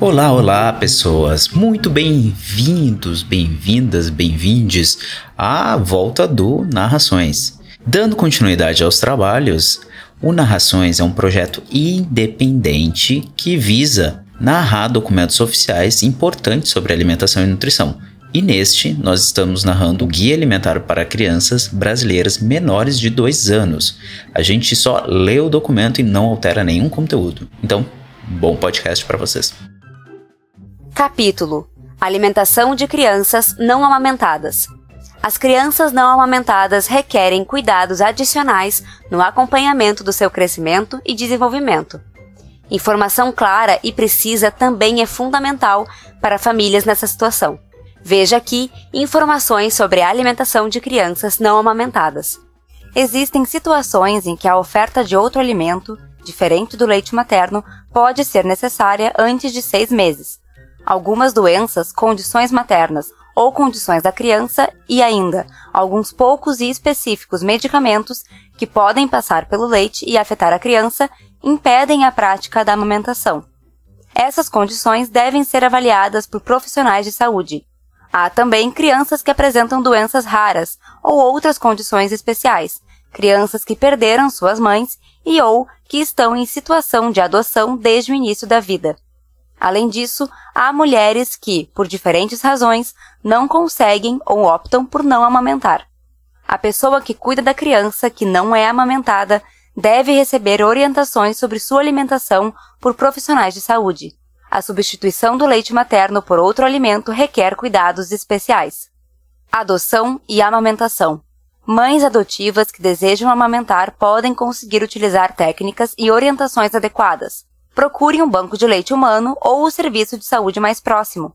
Olá, olá, pessoas! Muito bem-vindos, bem-vindas, bem-vindes à volta do Narrações. Dando continuidade aos trabalhos, o Narrações é um projeto independente que visa narrar documentos oficiais importantes sobre alimentação e nutrição. E neste, nós estamos narrando o Guia Alimentar para Crianças Brasileiras Menores de 2 anos. A gente só lê o documento e não altera nenhum conteúdo. Então, bom podcast para vocês. Capítulo: Alimentação de crianças não amamentadas. As crianças não amamentadas requerem cuidados adicionais no acompanhamento do seu crescimento e desenvolvimento. Informação clara e precisa também é fundamental para famílias nessa situação. Veja aqui informações sobre a alimentação de crianças não amamentadas. Existem situações em que a oferta de outro alimento, diferente do leite materno, pode ser necessária antes de seis meses, algumas doenças, condições maternas ou condições da criança e ainda alguns poucos e específicos medicamentos que podem passar pelo leite e afetar a criança impedem a prática da amamentação. Essas condições devem ser avaliadas por profissionais de saúde. Há também crianças que apresentam doenças raras ou outras condições especiais, crianças que perderam suas mães e ou que estão em situação de adoção desde o início da vida. Além disso, há mulheres que, por diferentes razões, não conseguem ou optam por não amamentar. A pessoa que cuida da criança que não é amamentada deve receber orientações sobre sua alimentação por profissionais de saúde. A substituição do leite materno por outro alimento requer cuidados especiais. Adoção e amamentação. Mães adotivas que desejam amamentar podem conseguir utilizar técnicas e orientações adequadas procure um banco de leite humano ou o serviço de saúde mais próximo.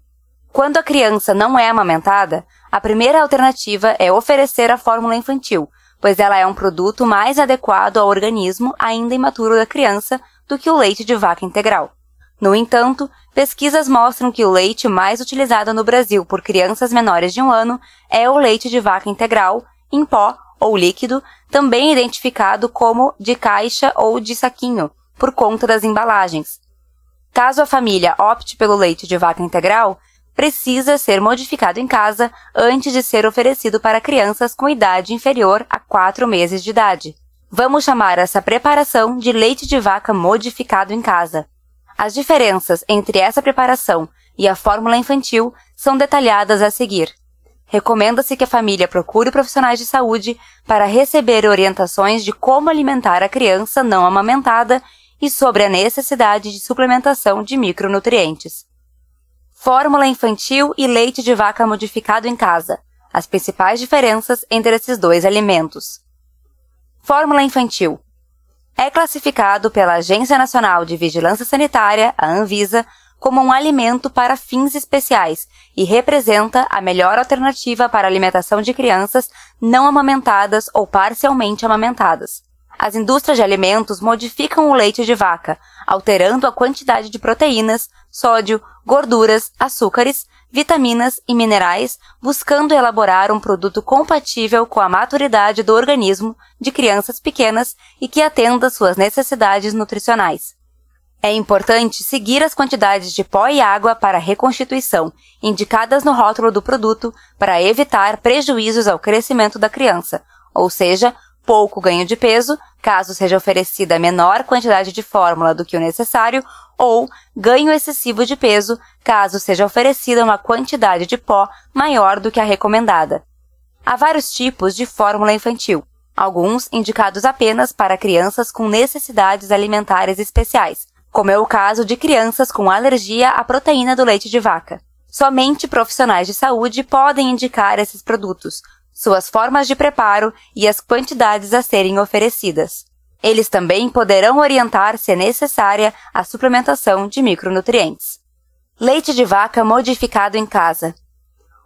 Quando a criança não é amamentada, a primeira alternativa é oferecer a fórmula infantil, pois ela é um produto mais adequado ao organismo ainda imaturo da criança do que o leite de vaca integral. No entanto, pesquisas mostram que o leite mais utilizado no Brasil por crianças menores de um ano é o leite de vaca integral, em pó ou líquido, também identificado como de caixa ou de saquinho, por conta das embalagens. Caso a família opte pelo leite de vaca integral, precisa ser modificado em casa antes de ser oferecido para crianças com idade inferior a 4 meses de idade. Vamos chamar essa preparação de leite de vaca modificado em casa. As diferenças entre essa preparação e a fórmula infantil são detalhadas a seguir. Recomenda-se que a família procure profissionais de saúde para receber orientações de como alimentar a criança não amamentada e sobre a necessidade de suplementação de micronutrientes. Fórmula infantil e leite de vaca modificado em casa. As principais diferenças entre esses dois alimentos. Fórmula infantil. É classificado pela Agência Nacional de Vigilância Sanitária, a Anvisa, como um alimento para fins especiais e representa a melhor alternativa para a alimentação de crianças não amamentadas ou parcialmente amamentadas. As indústrias de alimentos modificam o leite de vaca, alterando a quantidade de proteínas, sódio, gorduras, açúcares, vitaminas e minerais, buscando elaborar um produto compatível com a maturidade do organismo de crianças pequenas e que atenda suas necessidades nutricionais. É importante seguir as quantidades de pó e água para reconstituição, indicadas no rótulo do produto, para evitar prejuízos ao crescimento da criança, ou seja, pouco ganho de peso, caso seja oferecida menor quantidade de fórmula do que o necessário, ou ganho excessivo de peso, caso seja oferecida uma quantidade de pó maior do que a recomendada. Há vários tipos de fórmula infantil, alguns indicados apenas para crianças com necessidades alimentares especiais, como é o caso de crianças com alergia à proteína do leite de vaca. Somente profissionais de saúde podem indicar esses produtos, suas formas de preparo e as quantidades a serem oferecidas. Eles também poderão orientar se é necessária a suplementação de micronutrientes. Leite de vaca modificado em casa.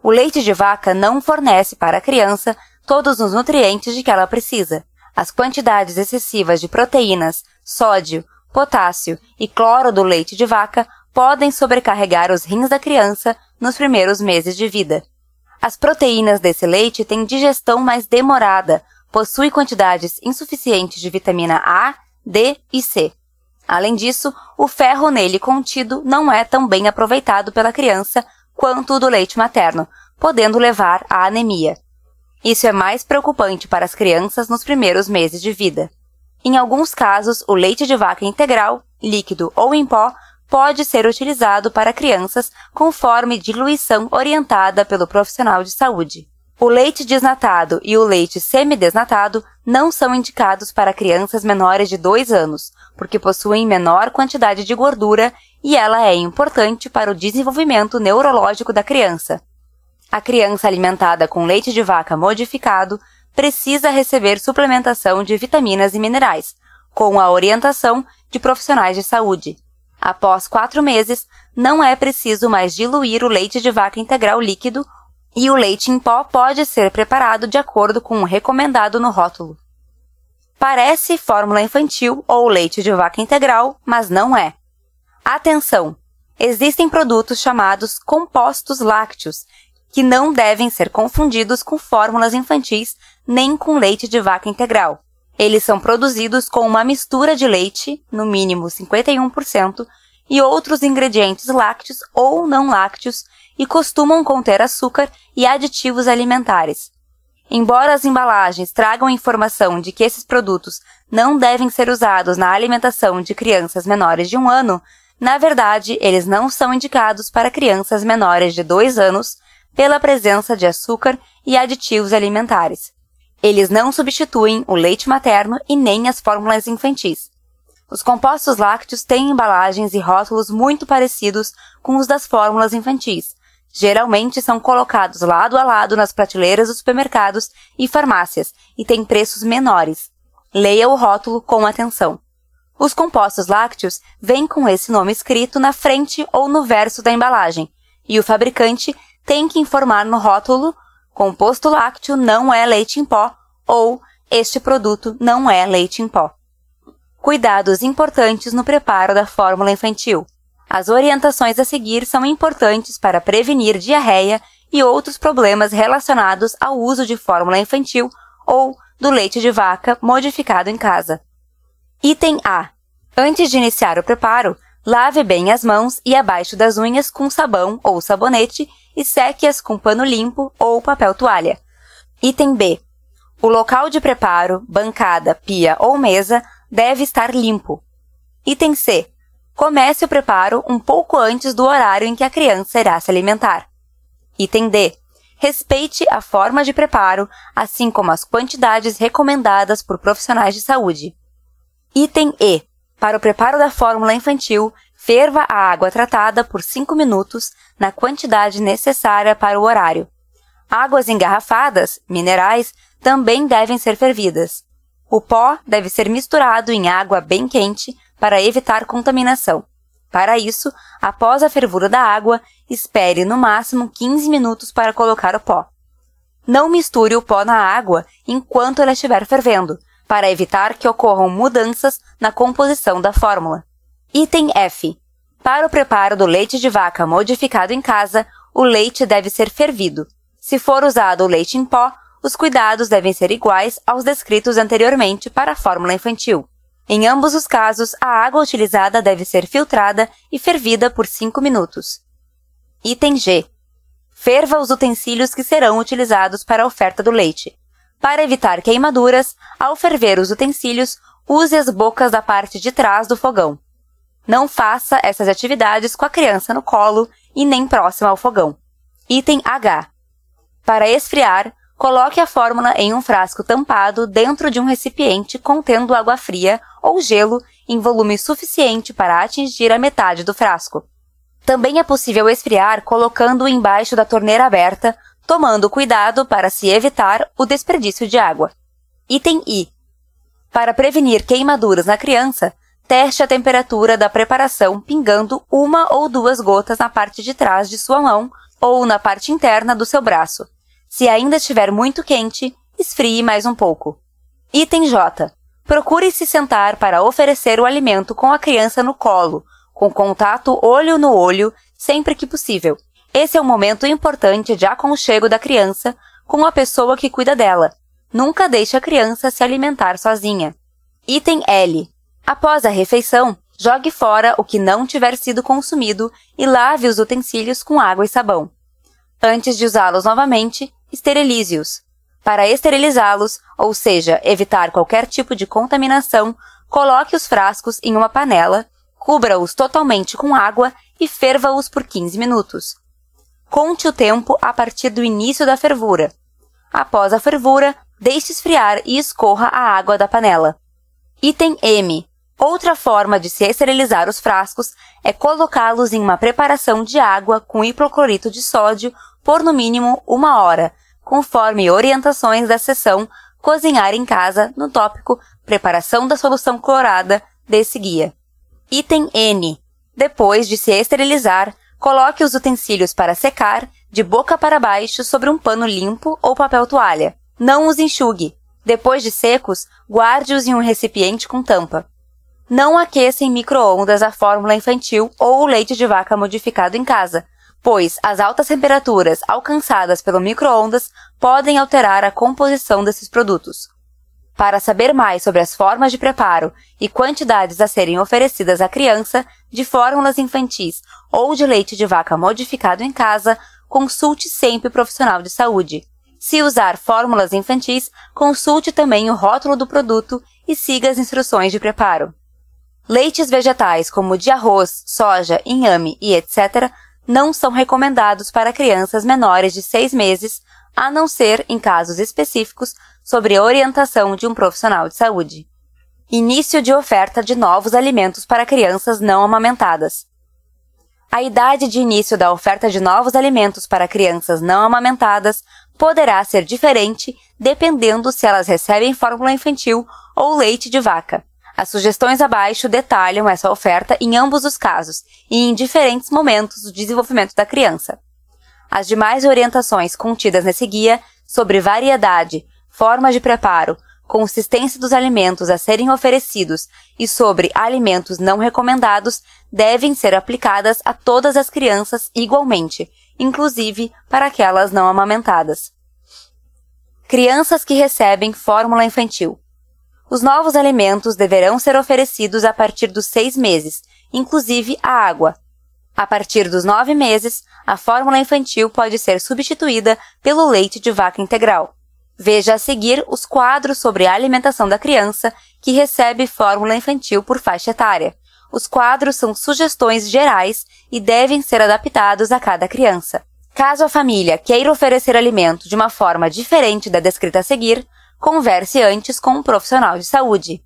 O leite de vaca não fornece para a criança todos os nutrientes de que ela precisa. As quantidades excessivas de proteínas, sódio, potássio e cloro do leite de vaca podem sobrecarregar os rins da criança nos primeiros meses de vida. As proteínas desse leite têm digestão mais demorada, possui quantidades insuficientes de vitamina A, D e C. Além disso, o ferro nele contido não é tão bem aproveitado pela criança quanto o do leite materno, podendo levar à anemia. Isso é mais preocupante para as crianças nos primeiros meses de vida. Em alguns casos, o leite de vaca integral, líquido ou em pó, pode ser utilizado para crianças conforme diluição orientada pelo profissional de saúde. O leite desnatado e o leite semidesnatado não são indicados para crianças menores de 2 anos, porque possuem menor quantidade de gordura e ela é importante para o desenvolvimento neurológico da criança. A criança alimentada com leite de vaca modificado precisa receber suplementação de vitaminas e minerais, com a orientação de profissionais de saúde. Após quatro meses, não é preciso mais diluir o leite de vaca integral líquido e o leite em pó pode ser preparado de acordo com o recomendado no rótulo. Parece fórmula infantil ou leite de vaca integral, mas não é. Atenção! Existem produtos chamados compostos lácteos, que não devem ser confundidos com fórmulas infantis nem com leite de vaca integral. Eles são produzidos com uma mistura de leite, no mínimo 51%, e outros ingredientes lácteos ou não lácteos e costumam conter açúcar e aditivos alimentares. Embora as embalagens tragam informação de que esses produtos não devem ser usados na alimentação de crianças menores de um ano, na verdade, eles não são indicados para crianças menores de dois anos pela presença de açúcar e aditivos alimentares. Eles não substituem o leite materno e nem as fórmulas infantis. Os compostos lácteos têm embalagens e rótulos muito parecidos com os das fórmulas infantis. Geralmente são colocados lado a lado nas prateleiras dos supermercados e farmácias e têm preços menores. Leia o rótulo com atenção. Os compostos lácteos vêm com esse nome escrito na frente ou no verso da embalagem, e o fabricante tem que informar no rótulo composto lácteo não é leite em pó ou este produto não é leite em pó. Cuidados importantes no preparo da fórmula infantil. As orientações a seguir são importantes para prevenir diarreia e outros problemas relacionados ao uso de fórmula infantil ou do leite de vaca modificado em casa. Item A. Antes de iniciar o preparo, lave bem as mãos e abaixo das unhas com sabão ou sabonete e seque-as com pano limpo ou papel toalha. Item B. O local de preparo, bancada, pia ou mesa deve estar limpo. Item C. Comece o preparo um pouco antes do horário em que a criança irá se alimentar. Item D. Respeite a forma de preparo, assim como as quantidades recomendadas por profissionais de saúde. Item E. Para o preparo da fórmula infantil, Ferva a água tratada por 5 minutos na quantidade necessária para o horário. Águas engarrafadas, minerais, também devem ser fervidas. O pó deve ser misturado em água bem quente para evitar contaminação. Para isso, após a fervura da água, espere no máximo 15 minutos para colocar o pó. Não misture o pó na água enquanto ela estiver fervendo, para evitar que ocorram mudanças na composição da fórmula. Item F. Para o preparo do leite de vaca modificado em casa, o leite deve ser fervido. Se for usado o leite em pó, os cuidados devem ser iguais aos descritos anteriormente para a fórmula infantil. Em ambos os casos, a água utilizada deve ser filtrada e fervida por 5 minutos. Item G. Ferva os utensílios que serão utilizados para a oferta do leite. Para evitar queimaduras, ao ferver os utensílios, use as bocas da parte de trás do fogão. Não faça essas atividades com a criança no colo e nem próxima ao fogão. Item H. Para esfriar, coloque a fórmula em um frasco tampado dentro de um recipiente contendo água fria ou gelo em volume suficiente para atingir a metade do frasco. Também é possível esfriar colocando-o embaixo da torneira aberta, tomando cuidado para se evitar o desperdício de água. Item I. Para prevenir queimaduras na criança, Teste a temperatura da preparação pingando uma ou duas gotas na parte de trás de sua mão ou na parte interna do seu braço. Se ainda estiver muito quente, esfrie mais um pouco. Item J. Procure se sentar para oferecer o alimento com a criança no colo, com contato olho no olho, sempre que possível. Esse é um momento importante de aconchego da criança com a pessoa que cuida dela. Nunca deixe a criança se alimentar sozinha. Item L. Após a refeição, jogue fora o que não tiver sido consumido e lave os utensílios com água e sabão. Antes de usá-los novamente, esterilize-os. Para esterilizá-los, ou seja, evitar qualquer tipo de contaminação, coloque os frascos em uma panela, cubra-os totalmente com água e ferva-os por 15 minutos. Conte o tempo a partir do início da fervura. Após a fervura, deixe esfriar e escorra a água da panela. Item M. Outra forma de se esterilizar os frascos é colocá-los em uma preparação de água com hipoclorito de sódio por no mínimo uma hora, conforme orientações da seção Cozinhar em Casa no tópico Preparação da solução clorada desse guia. Item N. Depois de se esterilizar, coloque os utensílios para secar de boca para baixo sobre um pano limpo ou papel toalha. Não os enxugue. Depois de secos, guarde-os em um recipiente com tampa. Não aqueça em micro-ondas a fórmula infantil ou o leite de vaca modificado em casa, pois as altas temperaturas alcançadas pelo micro-ondas podem alterar a composição desses produtos. Para saber mais sobre as formas de preparo e quantidades a serem oferecidas à criança de fórmulas infantis ou de leite de vaca modificado em casa, consulte sempre o profissional de saúde. Se usar fórmulas infantis, consulte também o rótulo do produto e siga as instruções de preparo. Leites vegetais como de arroz, soja, inhame e etc. não são recomendados para crianças menores de 6 meses, a não ser em casos específicos sobre orientação de um profissional de saúde. Início de oferta de novos alimentos para crianças não amamentadas. A idade de início da oferta de novos alimentos para crianças não amamentadas poderá ser diferente dependendo se elas recebem fórmula infantil ou leite de vaca. As sugestões abaixo detalham essa oferta em ambos os casos e em diferentes momentos do desenvolvimento da criança. As demais orientações contidas nesse guia sobre variedade, forma de preparo, consistência dos alimentos a serem oferecidos e sobre alimentos não recomendados devem ser aplicadas a todas as crianças igualmente, inclusive para aquelas não amamentadas. Crianças que recebem fórmula infantil. Os novos alimentos deverão ser oferecidos a partir dos seis meses, inclusive a água. A partir dos nove meses, a fórmula infantil pode ser substituída pelo leite de vaca integral. Veja a seguir os quadros sobre a alimentação da criança que recebe fórmula infantil por faixa etária. Os quadros são sugestões gerais e devem ser adaptados a cada criança. Caso a família queira oferecer alimento de uma forma diferente da descrita a seguir, converse antes com um profissional de saúde.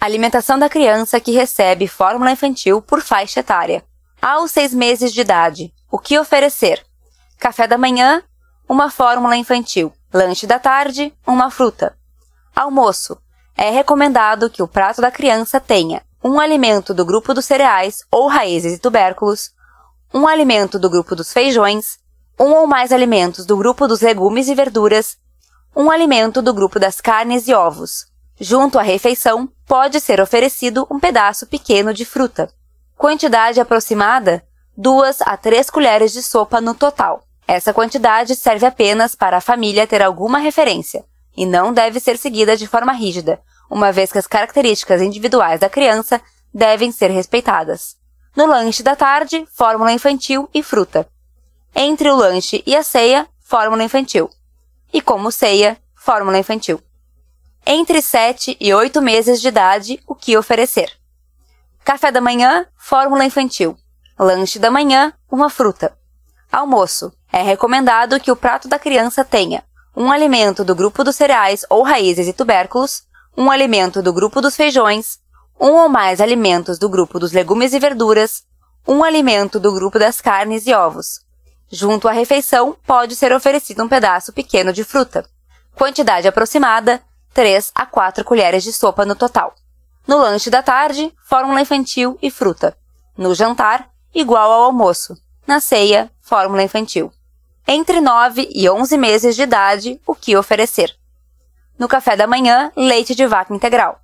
Alimentação da criança que recebe fórmula infantil por faixa etária. Aos seis meses de idade, o que oferecer? Café da manhã, uma fórmula infantil. Lanche da tarde, uma fruta. Almoço. É recomendado que o prato da criança tenha um alimento do grupo dos cereais ou raízes e tubérculos, um alimento do grupo dos feijões, um ou mais alimentos do grupo dos legumes e verduras, um alimento do grupo das carnes e ovos. Junto à refeição, pode ser oferecido um pedaço pequeno de fruta. Quantidade aproximada: 2 a 3 colheres de sopa no total. Essa quantidade serve apenas para a família ter alguma referência e não deve ser seguida de forma rígida, uma vez que as características individuais da criança devem ser respeitadas. No lanche da tarde, fórmula infantil e fruta. Entre o lanche e a ceia, fórmula infantil. E como ceia, fórmula infantil. Entre 7 e 8 meses de idade, o que oferecer? Café da manhã, fórmula infantil. Lanche da manhã, uma fruta. Almoço, é recomendado que o prato da criança tenha um alimento do grupo dos cereais ou raízes e tubérculos, um alimento do grupo dos feijões, um ou mais alimentos do grupo dos legumes e verduras, um alimento do grupo das carnes e ovos. Junto à refeição, pode ser oferecido um pedaço pequeno de fruta. Quantidade aproximada: 3 a 4 colheres de sopa no total. No lanche da tarde, fórmula infantil e fruta. No jantar, igual ao almoço. Na ceia, fórmula infantil entre 9 e 11 meses de idade, o que oferecer. No café da manhã, leite de vaca integral.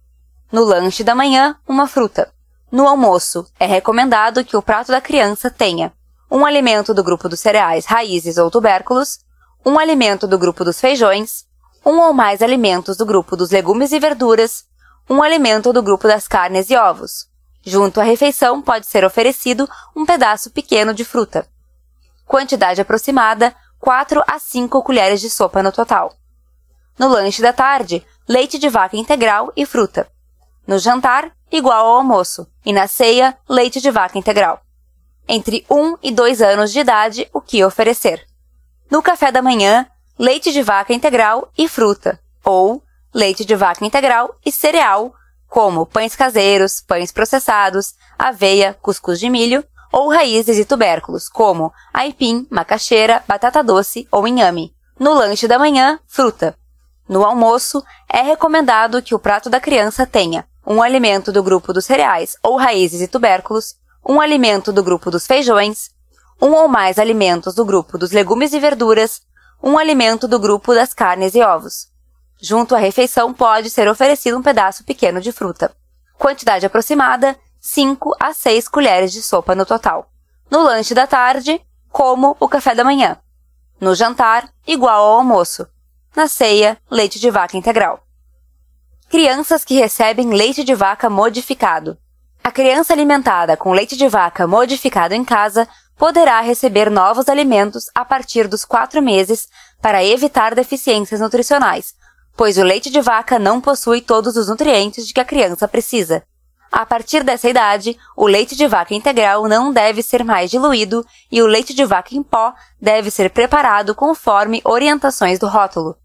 No lanche da manhã, uma fruta. No almoço, é recomendado que o prato da criança tenha um alimento do grupo dos cereais, raízes ou tubérculos, um alimento do grupo dos feijões, um ou mais alimentos do grupo dos legumes e verduras, um alimento do grupo das carnes e ovos. Junto à refeição pode ser oferecido um pedaço pequeno de fruta. Quantidade aproximada: 4 a 5 colheres de sopa no total. No lanche da tarde, leite de vaca integral e fruta. No jantar, igual ao almoço. E na ceia, leite de vaca integral. Entre 1 e 2 anos de idade, o que oferecer. No café da manhã, leite de vaca integral e fruta. Ou leite de vaca integral e cereal, como pães caseiros, pães processados, aveia, cuscuz de milho, ou raízes e tubérculos, como aipim, macaxeira, batata doce ou inhame. No lanche da manhã, fruta. No almoço, é recomendado que o prato da criança tenha um alimento do grupo dos cereais ou raízes e tubérculos, um alimento do grupo dos feijões, um ou mais alimentos do grupo dos legumes e verduras, um alimento do grupo das carnes e ovos. Junto à refeição pode ser oferecido um pedaço pequeno de fruta. Quantidade aproximada: 5 a 6 colheres de sopa no total. No lanche da tarde, como o café da manhã. No jantar, igual ao almoço. Na ceia, leite de vaca integral. Crianças que recebem leite de vaca modificado. A criança alimentada com leite de vaca modificado em casa poderá receber novos alimentos a partir dos quatro meses para evitar deficiências nutricionais, pois o leite de vaca não possui todos os nutrientes de que a criança precisa. A partir dessa idade, o leite de vaca integral não deve ser mais diluído e o leite de vaca em pó deve ser preparado conforme orientações do rótulo.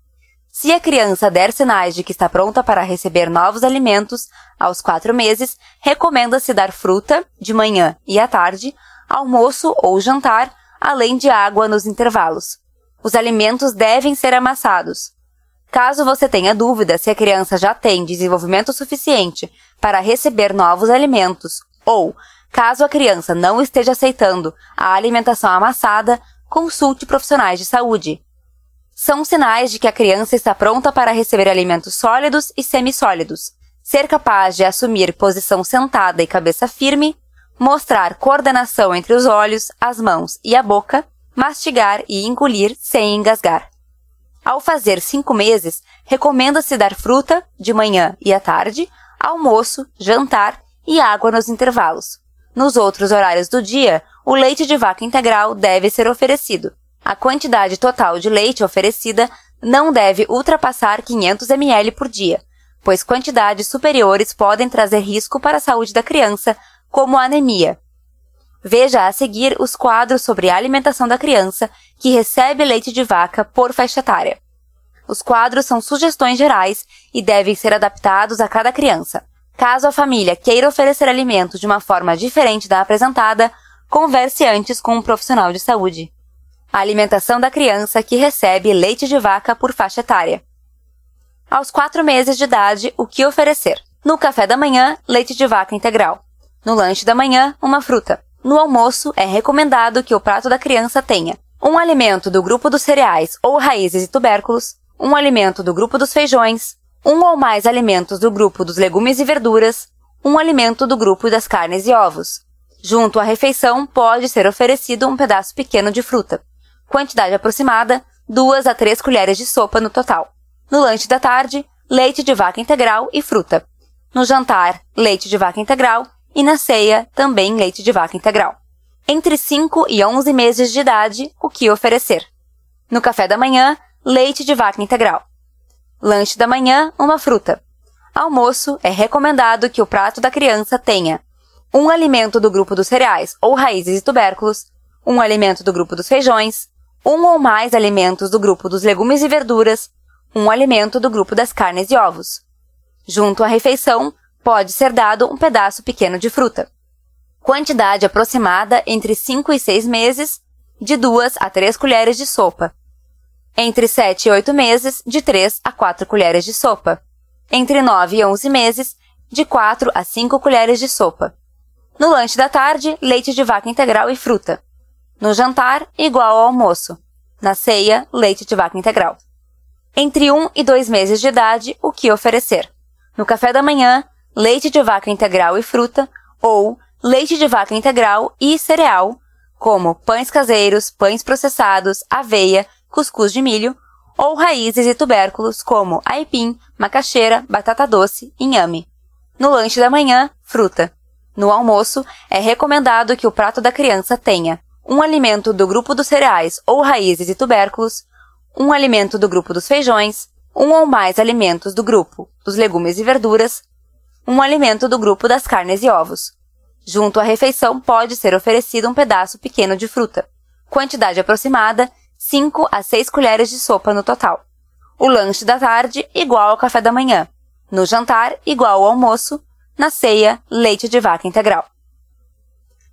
Se a criança der sinais de que está pronta para receber novos alimentos, aos quatro meses, recomenda-se dar fruta, de manhã e à tarde, almoço ou jantar, além de água nos intervalos. Os alimentos devem ser amassados. Caso você tenha dúvida se a criança já tem desenvolvimento suficiente para receber novos alimentos ou, caso a criança não esteja aceitando a alimentação amassada, consulte profissionais de saúde. São sinais de que a criança está pronta para receber alimentos sólidos e semissólidos, ser capaz de assumir posição sentada e cabeça firme, mostrar coordenação entre os olhos, as mãos e a boca, mastigar e engolir sem engasgar. Ao fazer cinco meses, recomenda-se dar fruta de manhã e à tarde, almoço, jantar e água nos intervalos. Nos outros horários do dia, o leite de vaca integral deve ser oferecido. A quantidade total de leite oferecida não deve ultrapassar 500 ml por dia, pois quantidades superiores podem trazer risco para a saúde da criança, como anemia. Veja a seguir os quadros sobre a alimentação da criança que recebe leite de vaca por faixa etária. Os quadros são sugestões gerais e devem ser adaptados a cada criança. Caso a família queira oferecer alimentos de uma forma diferente da apresentada, converse antes com um profissional de saúde. A alimentação da criança que recebe leite de vaca por faixa etária. Aos quatro meses de idade, o que oferecer? No café da manhã, leite de vaca integral. No lanche da manhã, uma fruta. No almoço, é recomendado que o prato da criança tenha um alimento do grupo dos cereais ou raízes e tubérculos, um alimento do grupo dos feijões, um ou mais alimentos do grupo dos legumes e verduras, um alimento do grupo das carnes e ovos. Junto à refeição, pode ser oferecido um pedaço pequeno de fruta. Quantidade aproximada, 2 a 3 colheres de sopa no total. No lanche da tarde, leite de vaca integral e fruta. No jantar, leite de vaca integral e na ceia, também leite de vaca integral. Entre 5 e 11 meses de idade, o que oferecer? No café da manhã, leite de vaca integral. Lanche da manhã, uma fruta. Almoço, é recomendado que o prato da criança tenha um alimento do grupo dos cereais ou raízes e tubérculos, um alimento do grupo dos feijões, um ou mais alimentos do grupo dos legumes e verduras, um alimento do grupo das carnes e ovos. Junto à refeição, Pode ser dado um pedaço pequeno de fruta. Quantidade aproximada entre 5 e 6 meses, de 2 a 3 colheres de sopa. Entre 7 e 8 meses, de 3 a 4 colheres de sopa. Entre 9 e 11 meses, de 4 a 5 colheres de sopa. No lanche da tarde, leite de vaca integral e fruta. No jantar, igual ao almoço. Na ceia, leite de vaca integral. Entre 1 e 2 meses de idade, o que oferecer? No café da manhã, leite de vaca integral e fruta, ou leite de vaca integral e cereal, como pães caseiros, pães processados, aveia, cuscuz de milho, ou raízes e tubérculos como aipim, macaxeira, batata doce, inhame. No lanche da manhã, fruta. No almoço, é recomendado que o prato da criança tenha um alimento do grupo dos cereais ou raízes e tubérculos, um alimento do grupo dos feijões, um ou mais alimentos do grupo dos legumes e verduras, um alimento do grupo das carnes e ovos. Junto à refeição pode ser oferecido um pedaço pequeno de fruta. Quantidade aproximada: 5 a 6 colheres de sopa no total. O lanche da tarde igual ao café da manhã. No jantar igual ao almoço. Na ceia, leite de vaca integral.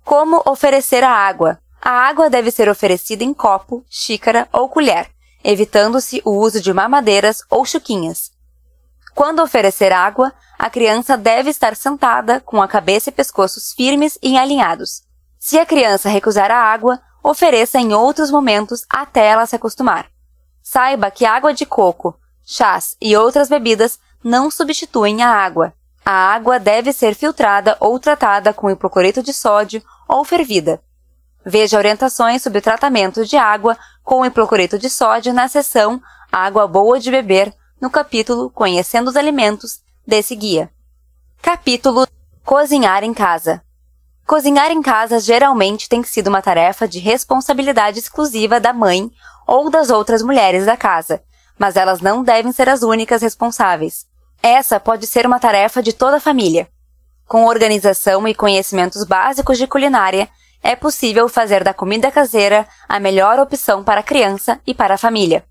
Como oferecer a água? A água deve ser oferecida em copo, xícara ou colher, evitando-se o uso de mamadeiras ou chuquinhas. Quando oferecer água, a criança deve estar sentada com a cabeça e pescoços firmes e alinhados. Se a criança recusar a água, ofereça em outros momentos até ela se acostumar. Saiba que água de coco, chás e outras bebidas não substituem a água. A água deve ser filtrada ou tratada com hipocloreto de sódio ou fervida. Veja orientações sobre o tratamento de água com hipocloreto de sódio na seção Água Boa de Beber, no capítulo Conhecendo os Alimentos desse guia. Capítulo Cozinhar em Casa. Cozinhar em casa geralmente tem sido uma tarefa de responsabilidade exclusiva da mãe ou das outras mulheres da casa, mas elas não devem ser as únicas responsáveis. Essa pode ser uma tarefa de toda a família. Com organização e conhecimentos básicos de culinária, é possível fazer da comida caseira a melhor opção para a criança e para a família.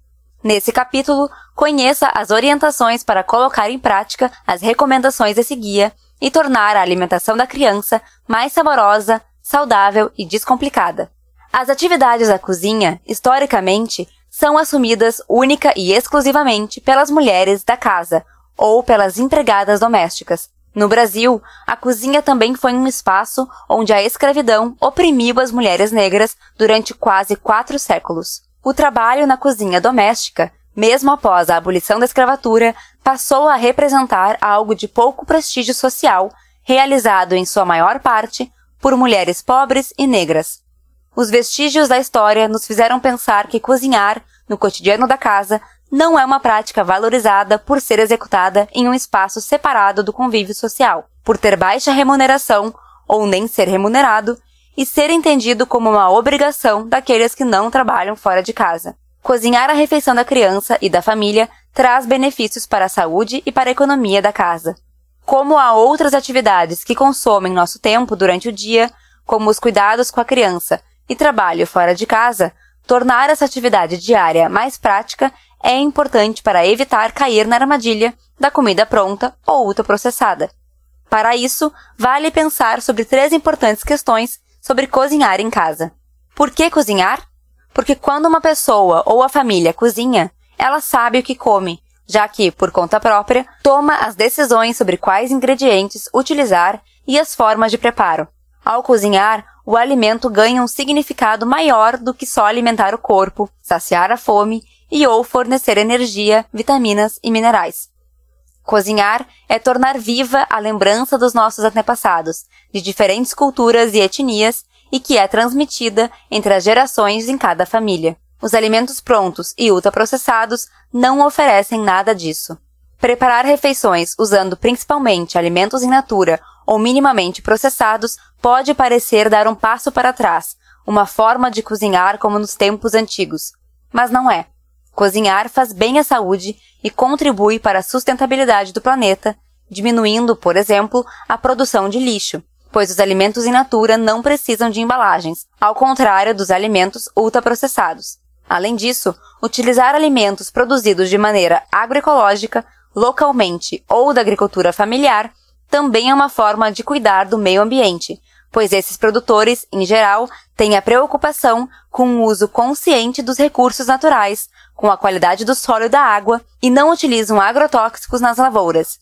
Nesse capítulo, conheça as orientações para colocar em prática as recomendações desse guia e tornar a alimentação da criança mais saborosa, saudável e descomplicada. As atividades da cozinha, historicamente, são assumidas única e exclusivamente pelas mulheres da casa ou pelas empregadas domésticas. No Brasil, a cozinha também foi um espaço onde a escravidão oprimiu as mulheres negras durante quase quatro séculos. O trabalho na cozinha doméstica, mesmo após a abolição da escravatura, passou a representar algo de pouco prestígio social, realizado em sua maior parte por mulheres pobres e negras. Os vestígios da história nos fizeram pensar que cozinhar, no cotidiano da casa, não é uma prática valorizada por ser executada em um espaço separado do convívio social, por ter baixa remuneração ou nem ser remunerado e ser entendido como uma obrigação daqueles que não trabalham fora de casa. Cozinhar a refeição da criança e da família traz benefícios para a saúde e para a economia da casa. Como há outras atividades que consomem nosso tempo durante o dia, como os cuidados com a criança e trabalho fora de casa, tornar essa atividade diária mais prática é importante para evitar cair na armadilha da comida pronta ou ultraprocessada. Para isso, vale pensar sobre três importantes questões sobre cozinhar em casa. Por que cozinhar? Porque quando uma pessoa ou a família cozinha, ela sabe o que come, já que, por conta própria, toma as decisões sobre quais ingredientes utilizar e as formas de preparo. Ao cozinhar, o alimento ganha um significado maior do que só alimentar o corpo, saciar a fome e ou fornecer energia, vitaminas e minerais. Cozinhar é tornar viva a lembrança dos nossos antepassados, de diferentes culturas e etnias, e que é transmitida entre as gerações em cada família. Os alimentos prontos e ultraprocessados não oferecem nada disso. Preparar refeições usando principalmente alimentos in natura ou minimamente processados pode parecer dar um passo para trás, uma forma de cozinhar como nos tempos antigos. Mas não é. Cozinhar faz bem à saúde e contribui para a sustentabilidade do planeta, diminuindo, por exemplo, a produção de lixo, pois os alimentos in natura não precisam de embalagens, ao contrário dos alimentos ultraprocessados. Além disso, utilizar alimentos produzidos de maneira agroecológica, localmente ou da agricultura familiar, também é uma forma de cuidar do meio ambiente, pois esses produtores, em geral, têm a preocupação com o uso consciente dos recursos naturais, com a qualidade do solo e da água e não utilizam agrotóxicos nas lavouras.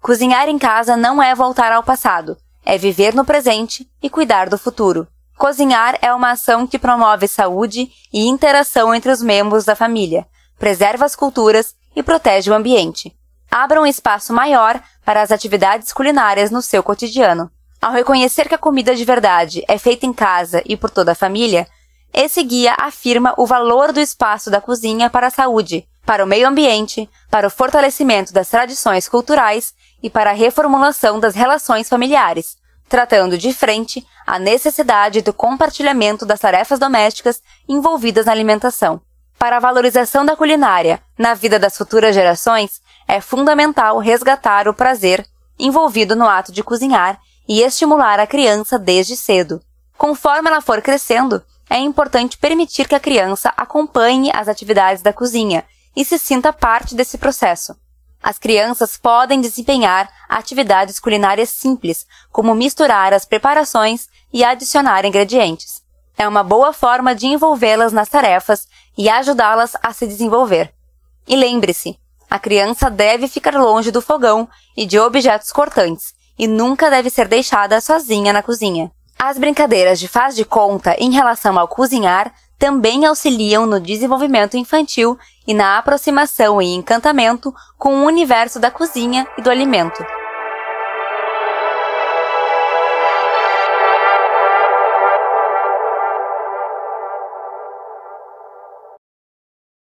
Cozinhar em casa não é voltar ao passado, é viver no presente e cuidar do futuro. Cozinhar é uma ação que promove saúde e interação entre os membros da família, preserva as culturas e protege o ambiente. Abra um espaço maior para as atividades culinárias no seu cotidiano. Ao reconhecer que a comida de verdade é feita em casa e por toda a família, esse guia afirma o valor do espaço da cozinha para a saúde, para o meio ambiente, para o fortalecimento das tradições culturais e para a reformulação das relações familiares, tratando de frente a necessidade do compartilhamento das tarefas domésticas envolvidas na alimentação. Para a valorização da culinária na vida das futuras gerações, é fundamental resgatar o prazer envolvido no ato de cozinhar e estimular a criança desde cedo. Conforme ela for crescendo, é importante permitir que a criança acompanhe as atividades da cozinha e se sinta parte desse processo. As crianças podem desempenhar atividades culinárias simples, como misturar as preparações e adicionar ingredientes. É uma boa forma de envolvê-las nas tarefas e ajudá-las a se desenvolver. E lembre-se, a criança deve ficar longe do fogão e de objetos cortantes e nunca deve ser deixada sozinha na cozinha. As brincadeiras de faz de conta em relação ao cozinhar também auxiliam no desenvolvimento infantil e na aproximação e encantamento com o universo da cozinha e do alimento.